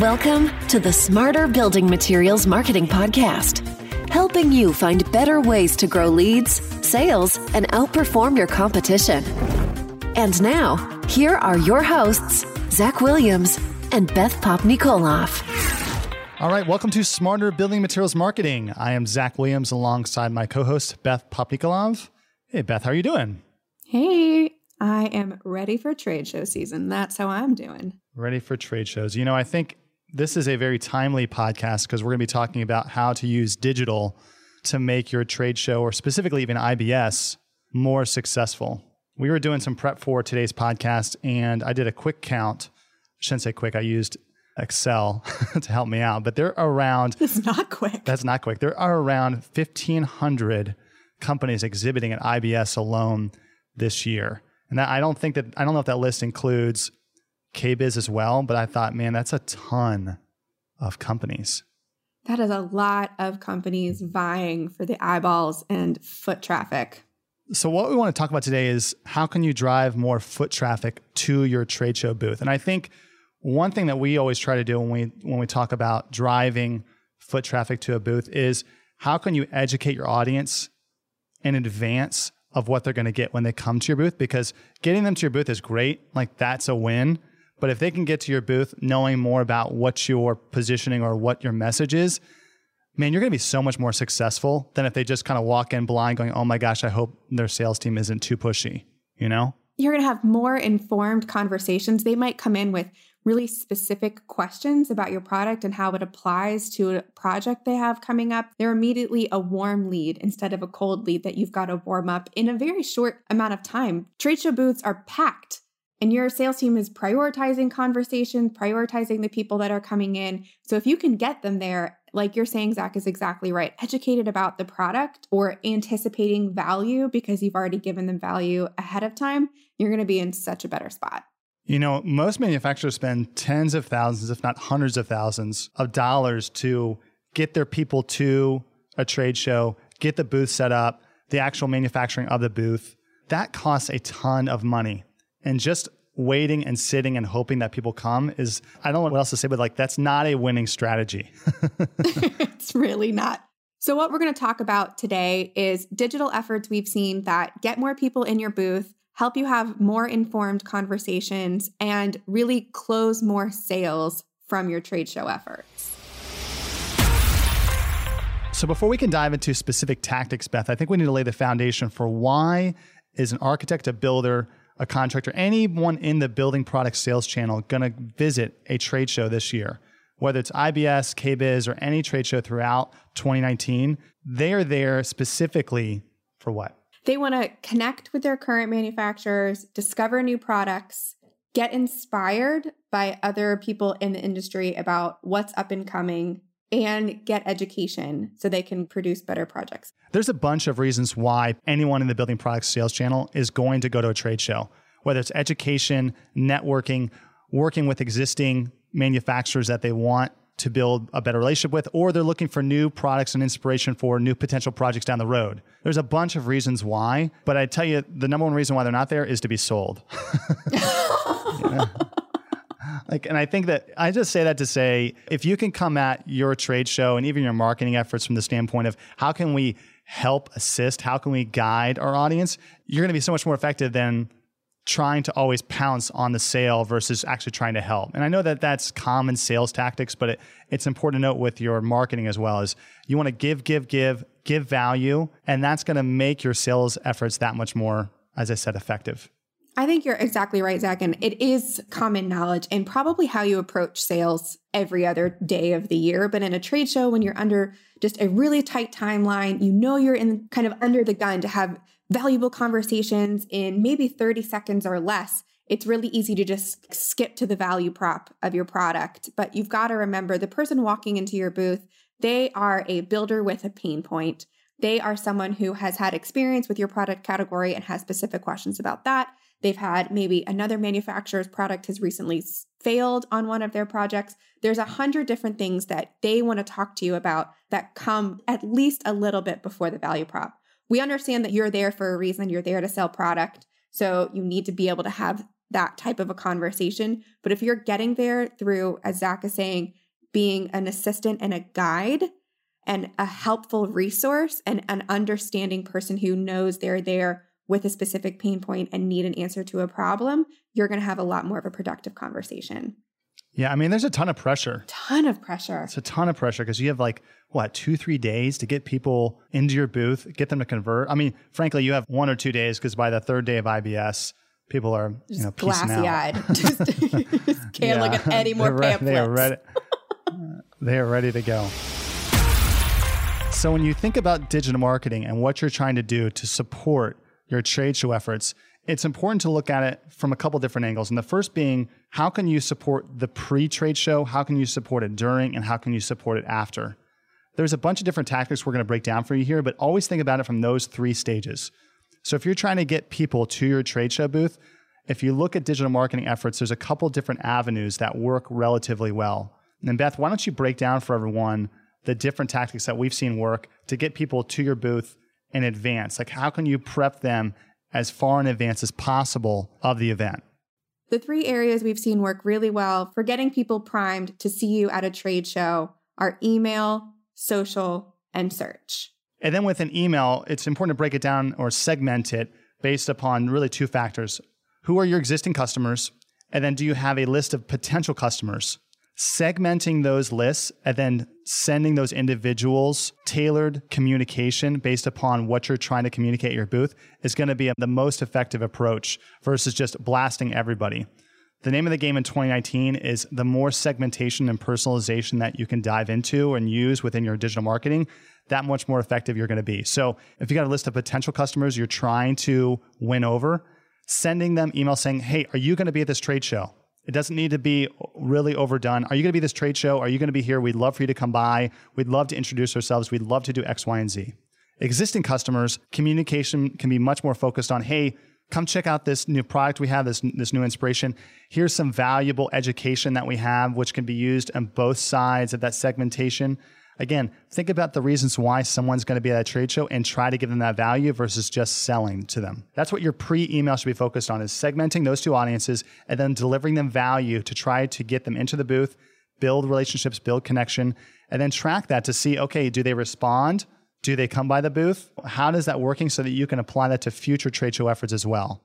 Welcome to the Smarter Building Materials Marketing Podcast, helping you find better ways to grow leads, sales, and outperform your competition. And now, here are your hosts, Zach Williams and Beth Popnikolov. All right, welcome to Smarter Building Materials Marketing. I am Zach Williams alongside my co-host Beth Popnikolov. Hey Beth, how are you doing? Hey, I am ready for trade show season. That's how I'm doing. Ready for trade shows. You know, I think this is a very timely podcast because we're going to be talking about how to use digital to make your trade show or specifically even IBS more successful. We were doing some prep for today's podcast and I did a quick count. I shouldn't say quick, I used Excel to help me out, but they're around. It's not quick. That's not quick. There are around 1,500 companies exhibiting at IBS alone this year. And that, I don't think that, I don't know if that list includes KBIS as well, but I thought, man, that's a ton of companies. That is a lot of companies vying for the eyeballs and foot traffic. So what we want to talk about today is how can you drive more foot traffic to your trade show booth? And I think one thing that we always try to do when we when we talk about driving foot traffic to a booth is how can you educate your audience in advance of what they're going to get when they come to your booth because getting them to your booth is great like that's a win but if they can get to your booth knowing more about what your positioning or what your message is man you're going to be so much more successful than if they just kind of walk in blind going oh my gosh i hope their sales team isn't too pushy you know you're going to have more informed conversations they might come in with really specific questions about your product and how it applies to a project they have coming up, they're immediately a warm lead instead of a cold lead that you've got to warm up in a very short amount of time. Trade show booths are packed. And your sales team is prioritizing conversations, prioritizing the people that are coming in. So if you can get them there, like you're saying, Zach is exactly right, educated about the product or anticipating value because you've already given them value ahead of time, you're going to be in such a better spot. You know, most manufacturers spend tens of thousands, if not hundreds of thousands of dollars to get their people to a trade show, get the booth set up, the actual manufacturing of the booth. That costs a ton of money. And just waiting and sitting and hoping that people come is, I don't know what else to say, but like, that's not a winning strategy. it's really not. So, what we're going to talk about today is digital efforts we've seen that get more people in your booth help you have more informed conversations, and really close more sales from your trade show efforts. So, before we can dive into specific tactics, Beth, I think we need to lay the foundation for why is an architect, a builder, a contractor, anyone in the building product sales channel going to visit a trade show this year? Whether it's IBS, KBIS, or any trade show throughout 2019, they are there specifically for what? They want to connect with their current manufacturers, discover new products, get inspired by other people in the industry about what's up and coming, and get education so they can produce better projects. There's a bunch of reasons why anyone in the building products sales channel is going to go to a trade show, whether it's education, networking, working with existing manufacturers that they want to build a better relationship with, or they're looking for new products and inspiration for new potential projects down the road. There's a bunch of reasons why, but I tell you, the number one reason why they're not there is to be sold. Like, and I think that I just say that to say, if you can come at your trade show and even your marketing efforts from the standpoint of how can we help assist, how can we guide our audience, you're going to be so much more effective than trying to always pounce on the sale versus actually trying to help. And I know that that's common sales tactics, but it, it's important to note with your marketing as well is you want to give, give, give, give value, and that's going to make your sales efforts that much more, as I said, effective. I think you're exactly right, Zach. And it is common knowledge and probably how you approach sales every other day of the year. But in a trade show, when you're under just a really tight timeline, you know you're in kind of under the gun to have valuable conversations in maybe 30 seconds or less, it's really easy to just skip to the value prop of your product. But you've got to remember the person walking into your booth, they are a builder with a pain point. They are someone who has had experience with your product category and has specific questions about that. They've had maybe another manufacturer's product has recently failed on one of their projects. There's a hundred different things that they want to talk to you about that come at least a little bit before the value prop we understand that you're there for a reason. You're there to sell product. So you need to be able to have that type of a conversation. But if you're getting there through, as Zach is saying, being an assistant and a guide and a helpful resource and an understanding person who knows they're there with a specific pain point and need an answer to a problem, you're going to have a lot more of a productive conversation. Yeah, I mean, there's a ton of pressure. Ton of pressure. It's a ton of pressure because you have like what two, three days to get people into your booth, get them to convert. I mean, frankly, you have one or two days because by the third day of IBS, people are just you know glassy eyed. just, just can't Yeah. look at any more re- pamphlets. They are ready. they are ready to go. So when you think about digital marketing and what you're trying to do to support your trade show efforts, it's important to look at it from a couple different angles. And the first being, how can you support the pre-trade show? How can you support it during? And how can you support it after? There's a bunch of different tactics we're going to break down for you here, but always think about it from those three stages. So if you're trying to get people to your trade show booth, if you look at digital marketing efforts, there's a couple different avenues that work relatively well. And Beth, why don't you break down for everyone the different tactics that we've seen work to get people to your booth in advance? Like how can you prep them as far in advance as possible of the event? The three areas we've seen work really well for getting people primed to see you at a trade show are email, social, and search. And then with an email, it's important to break it down or segment it based upon really two factors. Who are your existing customers? And then do you have a list of potential customers? Segmenting those lists and then sending those individuals tailored communication based upon what you're trying to communicate at your booth is going to be the most effective approach versus just blasting everybody. The name of the game in 2019 is the more segmentation and personalization that you can dive into and use within your digital marketing, that much more effective you're going to be. So, if you got a list of potential customers you're trying to win over, sending them email saying, "Hey, are you going to be at this trade show?" It doesn't need to be really overdone. Are you going to be this trade show? Are you going to be here? We'd love for you to come by. We'd love to introduce ourselves. We'd love to do X, Y, and Z. Existing customers, communication can be much more focused on, hey, come check out this new product we have, this, this new inspiration. Here's some valuable education that we have, which can be used on both sides of that segmentation. Again, think about the reasons why someone's going to be at a trade show and try to give them that value versus just selling to them. That's what your pre-email should be focused on is segmenting those two audiences and then delivering them value to try to get them into the booth, build relationships, build connection, and then track that to see, okay, do they respond? Do they come by the booth? How does that working so that you can apply that to future trade show efforts as well?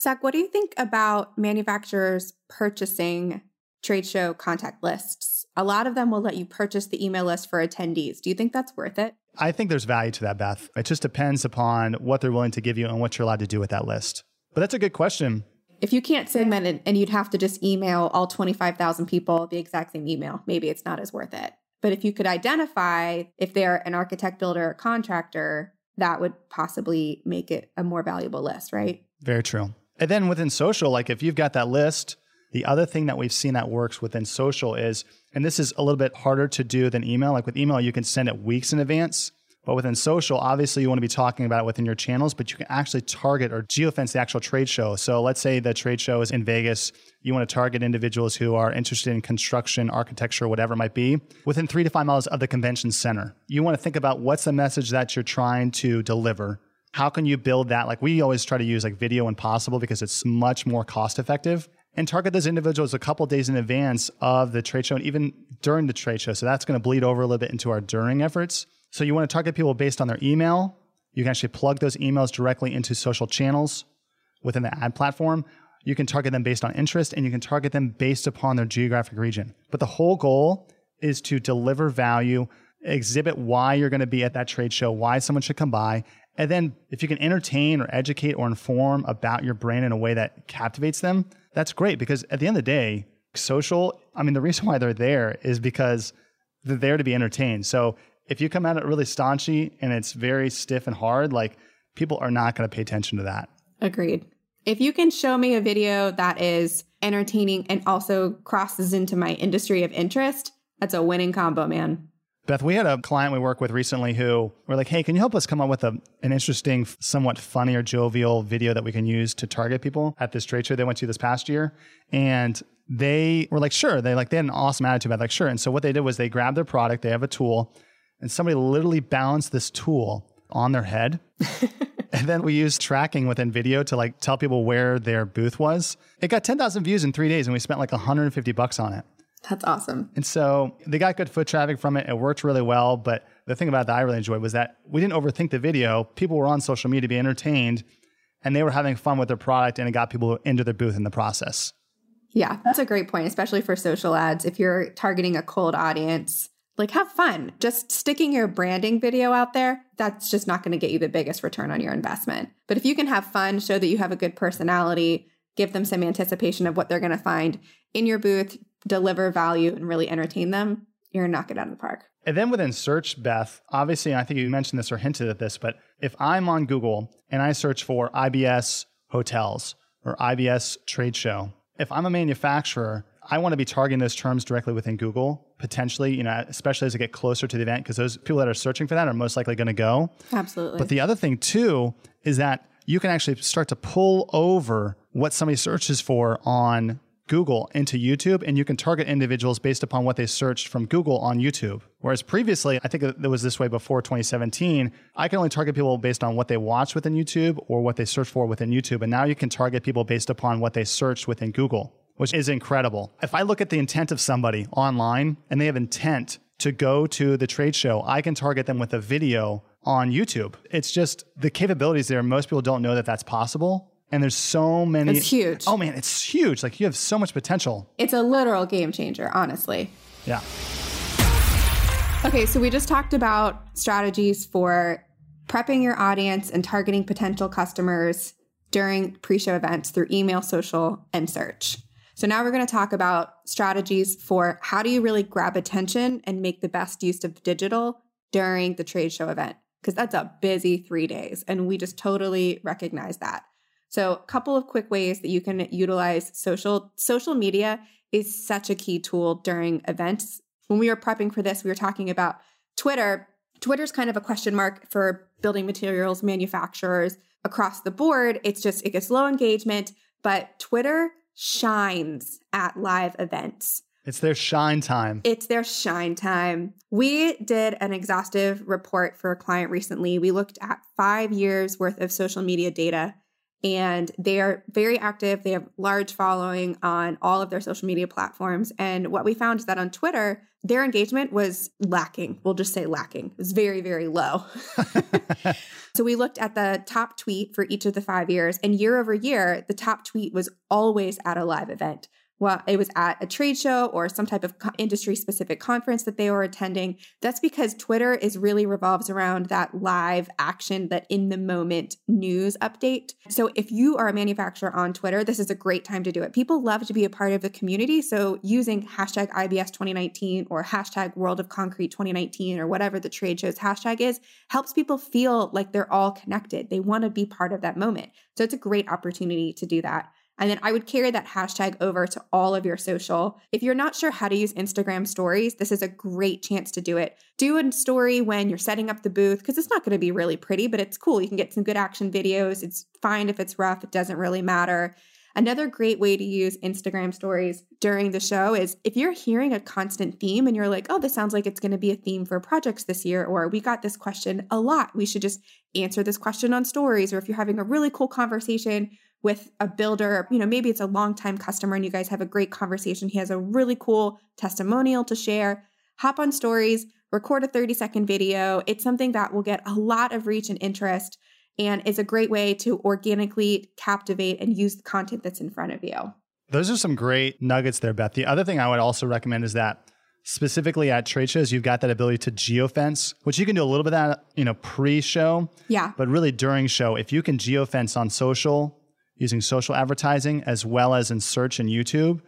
Zach, what do you think about manufacturers purchasing trade show contact lists? A lot of them will let you purchase the email list for attendees. Do you think that's worth it? I think there's value to that, Beth. It just depends upon what they're willing to give you and what you're allowed to do with that list. But that's a good question. If you can't segment it and you'd have to just email all 25,000 people the exact same email, maybe it's not as worth it. But if you could identify if they're an architect, builder, or contractor, that would possibly make it a more valuable list, right? Very true. And then within social, like if you've got that list, the other thing that we've seen that works within social is, and this is a little bit harder to do than email. Like with email, you can send it weeks in advance. But within social, obviously you want to be talking about it within your channels, but you can actually target or geofence the actual trade show. So let's say the trade show is in Vegas. You want to target individuals who are interested in construction, architecture, whatever it might be, within three to five miles of the convention center. You want to think about what's the message that you're trying to deliver. How can you build that? Like we always try to use like video when possible because it's much more cost effective and target those individuals a couple days in advance of the trade show and even during the trade show. So that's going to bleed over a little bit into our during efforts. So you want to target people based on their email. You can actually plug those emails directly into social channels within the ad platform. You can target them based on interest and you can target them based upon their geographic region. But the whole goal is to deliver value, exhibit why you're going to be at that trade show, why someone should come by. And then if you can entertain or educate or inform about your brand in a way that captivates them, that's great because at the end of the day, social, I mean, the reason why they're there is because they're there to be entertained. So if you come at it really staunchy and it's very stiff and hard, like people are not going to pay attention to that. Agreed. If you can show me a video that is entertaining and also crosses into my industry of interest, that's a winning combo, man. Beth, we had a client we work with recently who were like, "Hey, can you help us come up with a, an interesting, somewhat funny or jovial video that we can use to target people at this trade show they went to this past year?" And they were like, "Sure." They like they had an awesome attitude about it, like, "Sure." And so what they did was they grabbed their product, they have a tool, and somebody literally balanced this tool on their head and then we used tracking within video to like tell people where their booth was. It got 10,000 views in three days and we spent like 150 bucks on it. That's awesome. And so they got good foot traffic from it. It worked really well. But the thing about that I really enjoyed was that we didn't overthink the video. People were on social media to be entertained and they were having fun with their product and it got people into their booth in the process. Yeah, that's a great point, especially for social ads. If you're targeting a cold audience, like have fun. Just sticking your branding video out there, that's just not going to get you the biggest return on your investment. But if you can have fun, show that you have a good personality, give them some anticipation of what they're going to find in your booth, deliver value, and really entertain them, you're going to knock it out of the park. And then within search, Beth, obviously, I think you mentioned this or hinted at this, but if I'm on Google and I search for IBS hotels or IBS trade show, if I'm a manufacturer, I want to be targeting those terms directly within Google, potentially, you know, especially as I get closer to the event, because those people that are searching for that are most likely going to go. Absolutely. But the other thing too is that you can actually start to pull over what somebody searches for on Google into YouTube, and you can target individuals based upon what they searched from Google on YouTube. Whereas previously, I think it was this way before 2017, I can only target people based on what they watched within YouTube or what they searched for within YouTube. And now you can target people based upon what they searched within Google which is incredible. If I look at the intent of somebody online and they have intent to go to the trade show, I can target them with a video on YouTube. It's just the capabilities there. Most people don't know that that's possible. And there's so many. It's huge. Oh man, it's huge. Like you have so much potential. It's a literal game changer, honestly. Yeah. Okay, so we just talked about strategies for prepping your audience and targeting potential customers during pre show events through email, social, and search. So now we're going to talk about strategies for how do you really grab attention and make the best use of digital during the trade show event because that's a busy 3 days and we just totally recognize that. So a couple of quick ways that you can utilize social social media is such a key tool during events. When we were prepping for this, we were talking about Twitter. Twitter's kind of a question mark for building materials manufacturers across the board. It's just it gets low engagement, but Twitter shines at live events. It's their shine time. It's their shine time. We did an exhaustive report for a client recently. We looked at five years worth of social media data and they are very active. They have large following on all of their social media platforms. And what we found is that on Twitter, their engagement was lacking. We'll just say lacking. It was very, very low. so we looked at the top tweet for each of the five years, and year over year, the top tweet was always at a live event well, it was at a trade show or some type of industry specific conference that they were attending. That's because Twitter is really revolves around that live action, that in the moment news update. So if you are a manufacturer on Twitter, this is a great time to do it. People love to be a part of the community. So using hashtag IBS 2019 or hashtag World of Concrete 2019 or whatever the trade show's hashtag is helps people feel like they're all connected. They want to be part of that moment. So it's a great opportunity to do that. And then I would carry that hashtag over to all of your social. If you're not sure how to use Instagram stories, this is a great chance to do it. Do a story when you're setting up the booth because it's not going to be really pretty, but it's cool. You can get some good action videos. It's fine if it's rough, it doesn't really matter. Another great way to use Instagram stories during the show is if you're hearing a constant theme and you're like, oh, this sounds like it's going to be a theme for projects this year, or we got this question a lot. We should just answer this question on stories. Or if you're having a really cool conversation with a builder, you know, maybe it's a long-time customer and you guys have a great conversation. He has a really cool testimonial to share. Hop on stories, record a 30 second video. It's something that will get a lot of reach and interest and is a great way to organically captivate and use the content that's in front of you. Those are some great nuggets there, Beth. The other thing I would also recommend is that specifically at trade shows, you've got that ability to geofence, which you can do a little bit of that, you know, pre-show. Yeah. But really during show, if you can geofence on social, using social advertising as well as in search and YouTube,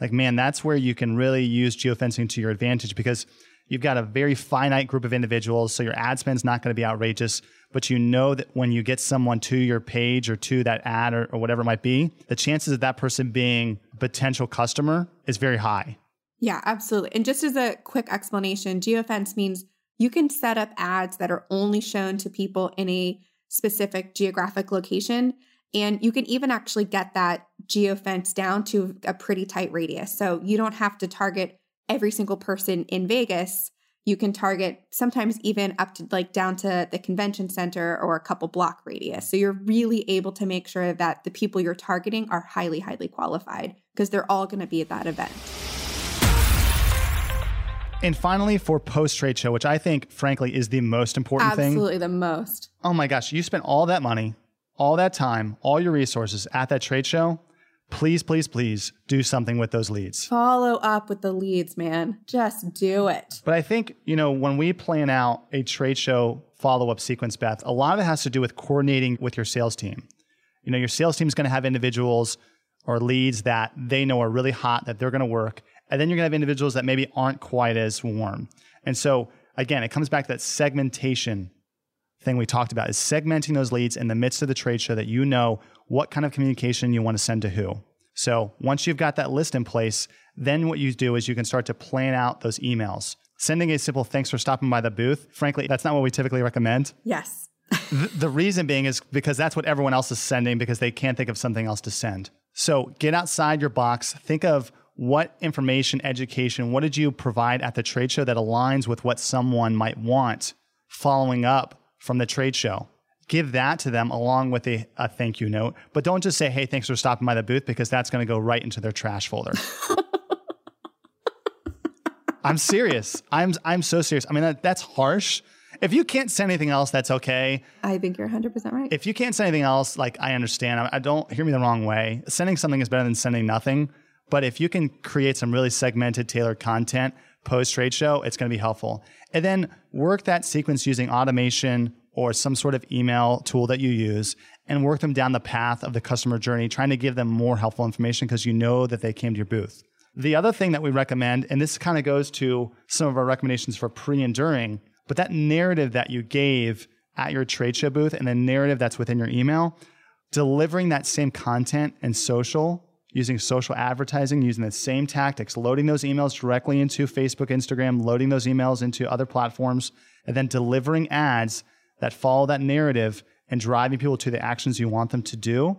like, man, that's where you can really use geofencing to your advantage because you've got a very finite group of individuals. So your ad spend's not going to be outrageous, but you know that when you get someone to your page or to that ad or, or whatever it might be, the chances of that person being a potential customer is very high. Yeah, absolutely. And just as a quick explanation, geofence means you can set up ads that are only shown to people in a specific geographic location. And you can even actually get that geofence down to a pretty tight radius. So you don't have to target every single person in Vegas. you can target sometimes even up to like down to the convention center or a couple block radius. So you're really able to make sure that the people you're targeting are highly, highly qualified because they're all going to be at that event. And finally, for post trade show, which I think, frankly, is the most important Absolutely thing. Absolutely the most. Oh my gosh, you spent all that money, all that time, all your resources at that trade show please, please, please do something with those leads. Follow up with the leads, man. Just do it. But I think, you know, when we plan out a trade show follow up sequence, Beth, a lot of it has to do with coordinating with your sales team. You know, your sales team is going to have individuals or leads that they know are really hot, that they're going to work. And then you're going to have individuals that maybe aren't quite as warm. And so, again, it comes back to that segmentation thing we talked about is segmenting those leads in the midst of the trade show that you know what kind of communication you want to send to who. So once you've got that list in place, then what you do is you can start to plan out those emails. Sending a simple thanks for stopping by the booth, frankly, that's not what we typically recommend. Yes. the, the reason being is because that's what everyone else is sending because they can't think of something else to send. So get outside your box, think of what information, education, what did you provide at the trade show that aligns with what someone might want following up from the trade show give that to them along with a, a thank you note. But don't just say, hey, thanks for stopping by the booth because that's going to go right into their trash folder. I'm serious. I'm I'm so serious. I mean that, that's harsh. If you can't say anything else, that's okay. I think you're 100% right. If you can't say anything else, like I understand. I, I don't hear me the wrong way. Sending something is better than sending nothing. But if you can create some really segmented, tailored content post trade show, it's going to be helpful. And then work that sequence using automation or some sort of email tool that you use and work them down the path of the customer journey, trying to give them more helpful information because you know that they came to your booth. The other thing that we recommend, and this kind of goes to some of our recommendations for pre and during, but that narrative that you gave at your trade show booth and the narrative that's within your email, delivering that same content and social using social advertising, using the same tactics, loading those emails directly into Facebook, Instagram, loading those emails into other platforms, and then delivering ads that follow that narrative and driving people to the actions you want them to do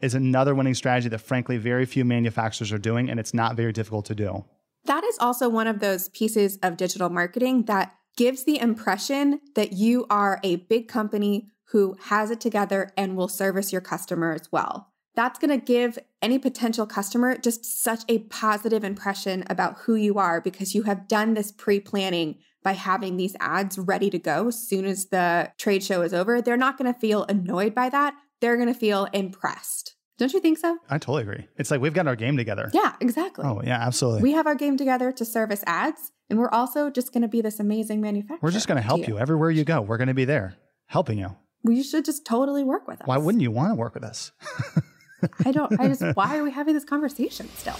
is another winning strategy that frankly very few manufacturers are doing and it's not very difficult to do. That is also one of those pieces of digital marketing that gives the impression that you are a big company who has it together and will service your customers well. That's going to give any potential customer just such a positive impression about who you are because you have done this pre planning by having these ads ready to go as soon as the trade show is over, they're not going to feel annoyed by that. They're going to feel impressed. Don't you think so? I totally agree. It's like we've got our game together. Yeah, exactly. Oh, yeah, absolutely. We have our game together to service ads, and we're also just going to be this amazing manufacturer. We're just going to help you. you everywhere you go. We're going to be there helping you. We should just totally work with us. Why wouldn't you want to work with us? I don't, I just, why are we having this conversation still?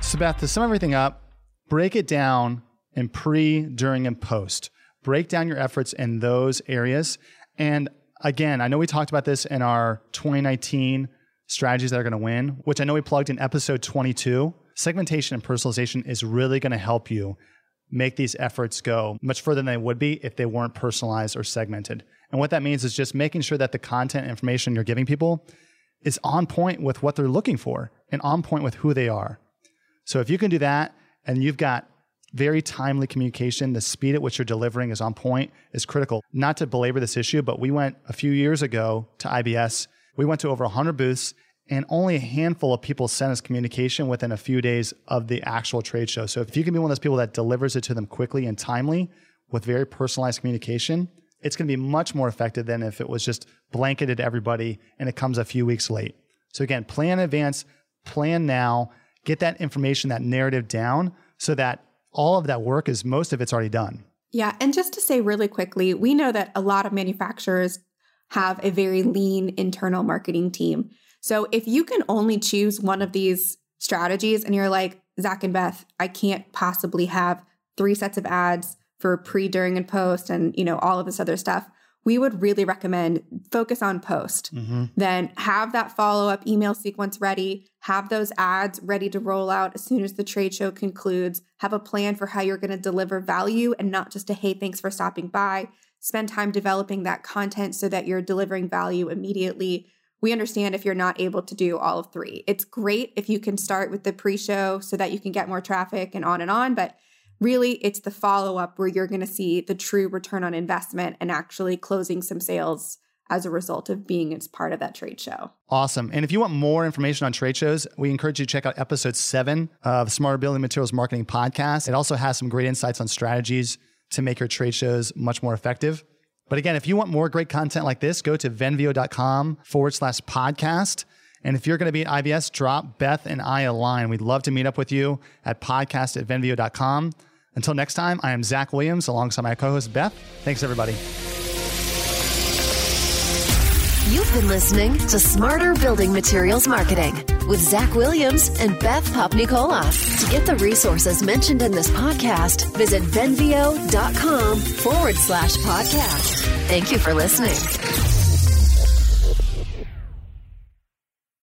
So, Beth, to sum everything up, break it down in pre, during, and post. Break down your efforts in those areas. And again, I know we talked about this in our 2019 strategies that are going to win, which I know we plugged in episode 22. Segmentation and personalization is really going to help you make these efforts go much further than they would be if they weren't personalized or segmented. And what that means is just making sure that the content information you're giving people is on point with what they're looking for and on point with who they are. So if you can do that and you've got very timely communication, the speed at which you're delivering is on point is critical. Not to belabor this issue, but we went a few years ago to IBS. We went to over 100 booths and only a handful of people sent us communication within a few days of the actual trade show. So if you can be one of those people that delivers it to them quickly and timely with very personalized communication, it's going to be much more effective than if it was just blanketed to everybody and it comes a few weeks late. So again, plan in advance, plan now, get that information, that narrative down so that all of that work is most of it's already done. Yeah. And just to say really quickly, we know that a lot of manufacturers have a very lean internal marketing team. So if you can only choose one of these strategies and you're like, Zach and Beth, I can't possibly have three sets of ads for pre, during, and post and, you know, all of this other stuff we would really recommend focus on post. Mm-hmm. Then have that follow up email sequence ready, have those ads ready to roll out as soon as the trade show concludes, have a plan for how you're going to deliver value and not just a hey, thanks for stopping by. Spend time developing that content so that you're delivering value immediately. We understand if you're not able to do all of three. It's great if you can start with the pre show so that you can get more traffic and on and on, but Really, it's the follow up where you're going to see the true return on investment and actually closing some sales as a result of being as part of that trade show. Awesome. And if you want more information on trade shows, we encourage you to check out episode seven of Smarter Building Materials Marketing Podcast. It also has some great insights on strategies to make your trade shows much more effective. But again, if you want more great content like this, go to venveo.com forward slash podcast. And if you're going to be at IBS, drop Beth and I a line. We'd love to meet up with you at podcast at venveo.com. Until next time, I am Zach Williams alongside my co host Beth. Thanks, everybody. You've been listening to Smarter Building Materials Marketing with Zach Williams and Beth Popnicola. To get the resources mentioned in this podcast, visit venveo.com forward slash podcast. Thank you for listening.